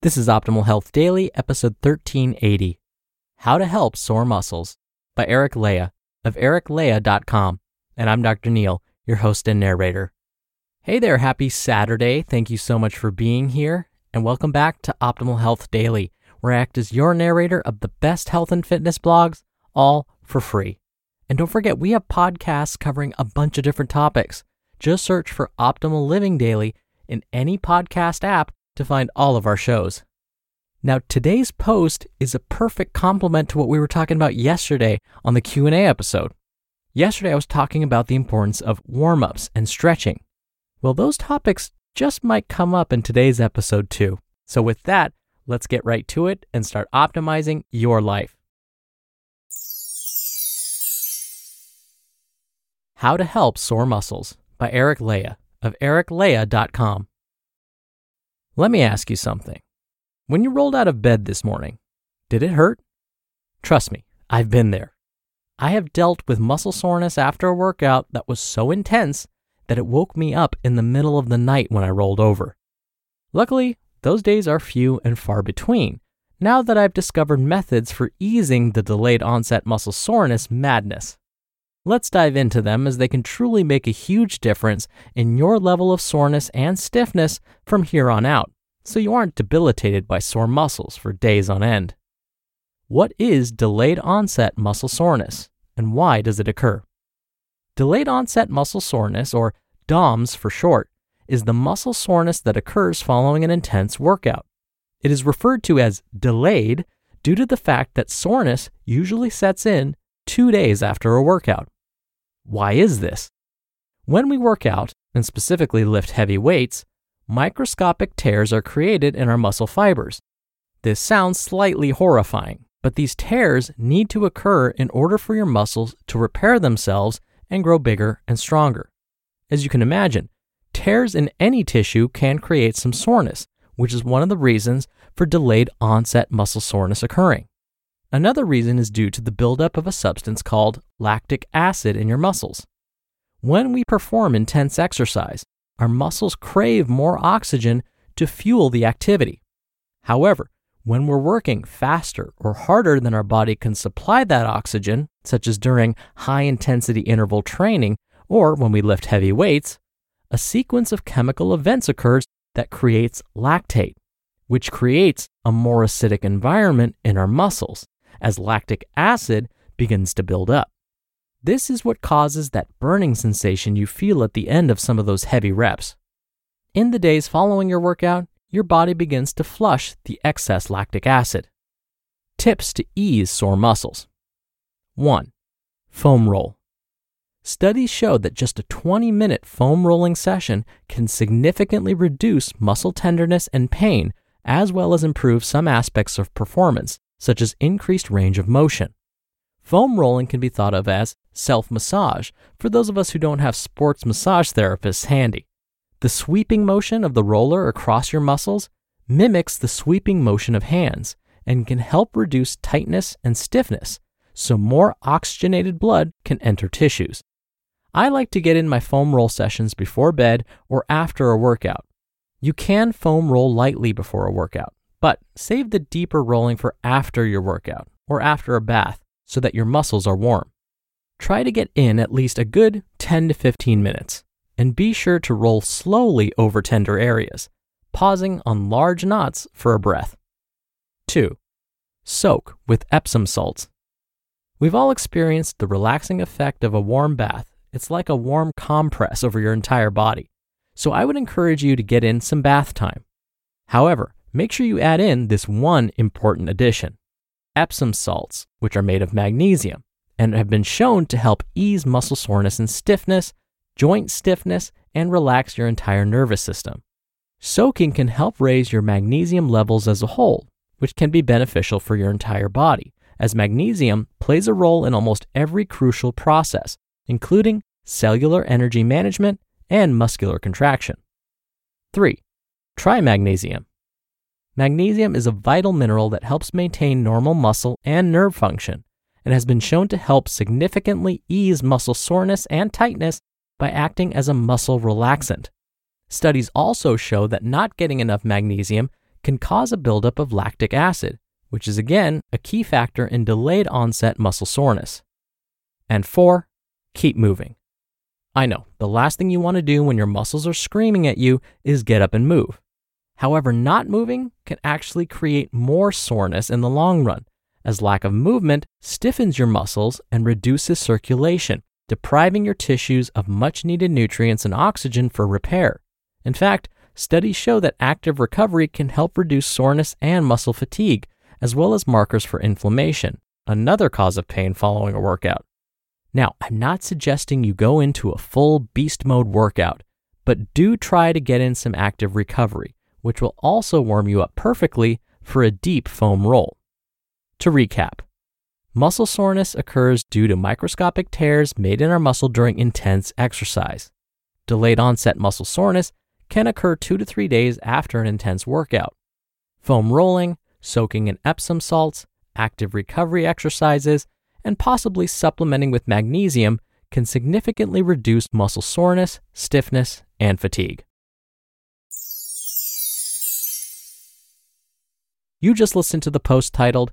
This is Optimal Health Daily, episode 1380 How to Help Sore Muscles by Eric Leija of ericleija.com. And I'm Dr. Neil, your host and narrator. Hey there, happy Saturday. Thank you so much for being here, and welcome back to Optimal Health Daily, where I act as your narrator of the best health and fitness blogs, all for free. And don't forget, we have podcasts covering a bunch of different topics. Just search for Optimal Living Daily in any podcast app to find all of our shows. Now, today's post is a perfect complement to what we were talking about yesterday on the Q&A episode. Yesterday I was talking about the importance of warm-ups and stretching. Well, those topics just might come up in today's episode too. So with that, let's get right to it and start optimizing your life. How to Help Sore Muscles by Eric Leija of ericleija.com. Let me ask you something. When you rolled out of bed this morning, did it hurt? Trust me, I've been there. I have dealt with muscle soreness after a workout that was so intense that it woke me up in the middle of the night when I rolled over. Luckily, those days are few and far between now that I've discovered methods for easing the delayed onset muscle soreness madness. Let's dive into them as they can truly make a huge difference in your level of soreness and stiffness from here on out, so you aren't debilitated by sore muscles for days on end. What is delayed onset muscle soreness, and why does it occur? Delayed onset muscle soreness, or DOMS for short, is the muscle soreness that occurs following an intense workout. It is referred to as delayed due to the fact that soreness usually sets in two days after a workout. Why is this? When we work out, and specifically lift heavy weights, microscopic tears are created in our muscle fibers. This sounds slightly horrifying, but these tears need to occur in order for your muscles to repair themselves and grow bigger and stronger. As you can imagine, tears in any tissue can create some soreness, which is one of the reasons for delayed onset muscle soreness occurring. Another reason is due to the buildup of a substance called lactic acid in your muscles. When we perform intense exercise, our muscles crave more oxygen to fuel the activity. However, when we're working faster or harder than our body can supply that oxygen, such as during high intensity interval training or when we lift heavy weights, a sequence of chemical events occurs that creates lactate, which creates a more acidic environment in our muscles as lactic acid begins to build up. This is what causes that burning sensation you feel at the end of some of those heavy reps. In the days following your workout, your body begins to flush the excess lactic acid. Tips to ease sore muscles 1. Foam roll. Studies show that just a 20 minute foam rolling session can significantly reduce muscle tenderness and pain, as well as improve some aspects of performance, such as increased range of motion. Foam rolling can be thought of as self massage for those of us who don't have sports massage therapists handy. The sweeping motion of the roller across your muscles mimics the sweeping motion of hands and can help reduce tightness and stiffness so more oxygenated blood can enter tissues. I like to get in my foam roll sessions before bed or after a workout. You can foam roll lightly before a workout, but save the deeper rolling for after your workout or after a bath so that your muscles are warm. Try to get in at least a good 10 to 15 minutes and be sure to roll slowly over tender areas, pausing on large knots for a breath. 2. Soak with Epsom salts. We've all experienced the relaxing effect of a warm bath it's like a warm compress over your entire body. So I would encourage you to get in some bath time. However, make sure you add in this one important addition Epsom salts, which are made of magnesium and have been shown to help ease muscle soreness and stiffness, joint stiffness, and relax your entire nervous system. Soaking can help raise your magnesium levels as a whole, which can be beneficial for your entire body, as magnesium plays a role in almost every crucial process, including cellular energy management, and muscular contraction. 3. Try magnesium. Magnesium is a vital mineral that helps maintain normal muscle and nerve function and has been shown to help significantly ease muscle soreness and tightness by acting as a muscle relaxant. Studies also show that not getting enough magnesium can cause a buildup of lactic acid, which is again a key factor in delayed onset muscle soreness. And 4 keep moving. I know, the last thing you want to do when your muscles are screaming at you is get up and move. However, not moving can actually create more soreness in the long run, as lack of movement stiffens your muscles and reduces circulation, depriving your tissues of much needed nutrients and oxygen for repair. In fact, studies show that active recovery can help reduce soreness and muscle fatigue, as well as markers for inflammation, another cause of pain following a workout. Now, I'm not suggesting you go into a full beast mode workout, but do try to get in some active recovery, which will also warm you up perfectly for a deep foam roll. To recap, muscle soreness occurs due to microscopic tears made in our muscle during intense exercise. Delayed onset muscle soreness can occur two to three days after an intense workout. Foam rolling, soaking in Epsom salts, active recovery exercises, and possibly supplementing with magnesium can significantly reduce muscle soreness, stiffness, and fatigue. You just listened to the post titled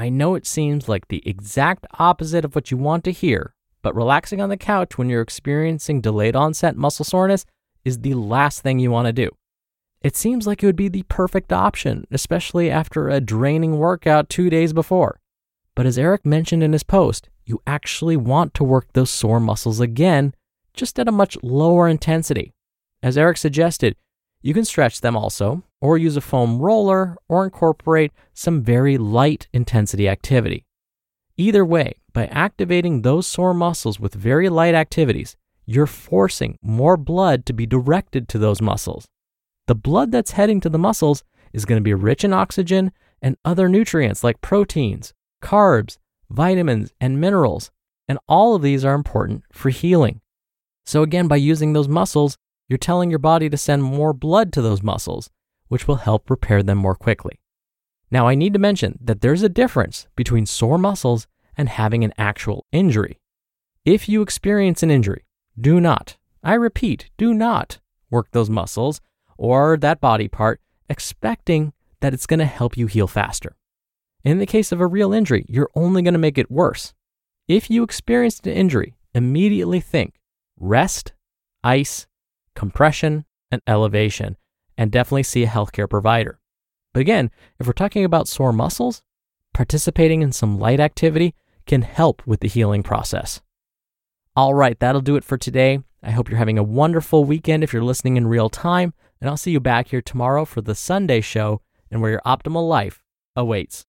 I know it seems like the exact opposite of what you want to hear, but relaxing on the couch when you're experiencing delayed onset muscle soreness is the last thing you want to do. It seems like it would be the perfect option, especially after a draining workout two days before. But as Eric mentioned in his post, you actually want to work those sore muscles again, just at a much lower intensity. As Eric suggested, you can stretch them also, or use a foam roller, or incorporate some very light intensity activity. Either way, by activating those sore muscles with very light activities, you're forcing more blood to be directed to those muscles. The blood that's heading to the muscles is going to be rich in oxygen and other nutrients like proteins, carbs, vitamins, and minerals. And all of these are important for healing. So, again, by using those muscles, you're telling your body to send more blood to those muscles, which will help repair them more quickly. Now, I need to mention that there's a difference between sore muscles and having an actual injury. If you experience an injury, do not, I repeat, do not work those muscles or that body part expecting that it's going to help you heal faster. In the case of a real injury, you're only going to make it worse. If you experienced an injury, immediately think rest, ice, compression, and elevation, and definitely see a healthcare provider. But again, if we're talking about sore muscles, participating in some light activity can help with the healing process. All right, that'll do it for today. I hope you're having a wonderful weekend if you're listening in real time, and I'll see you back here tomorrow for the Sunday show and where your optimal life awaits.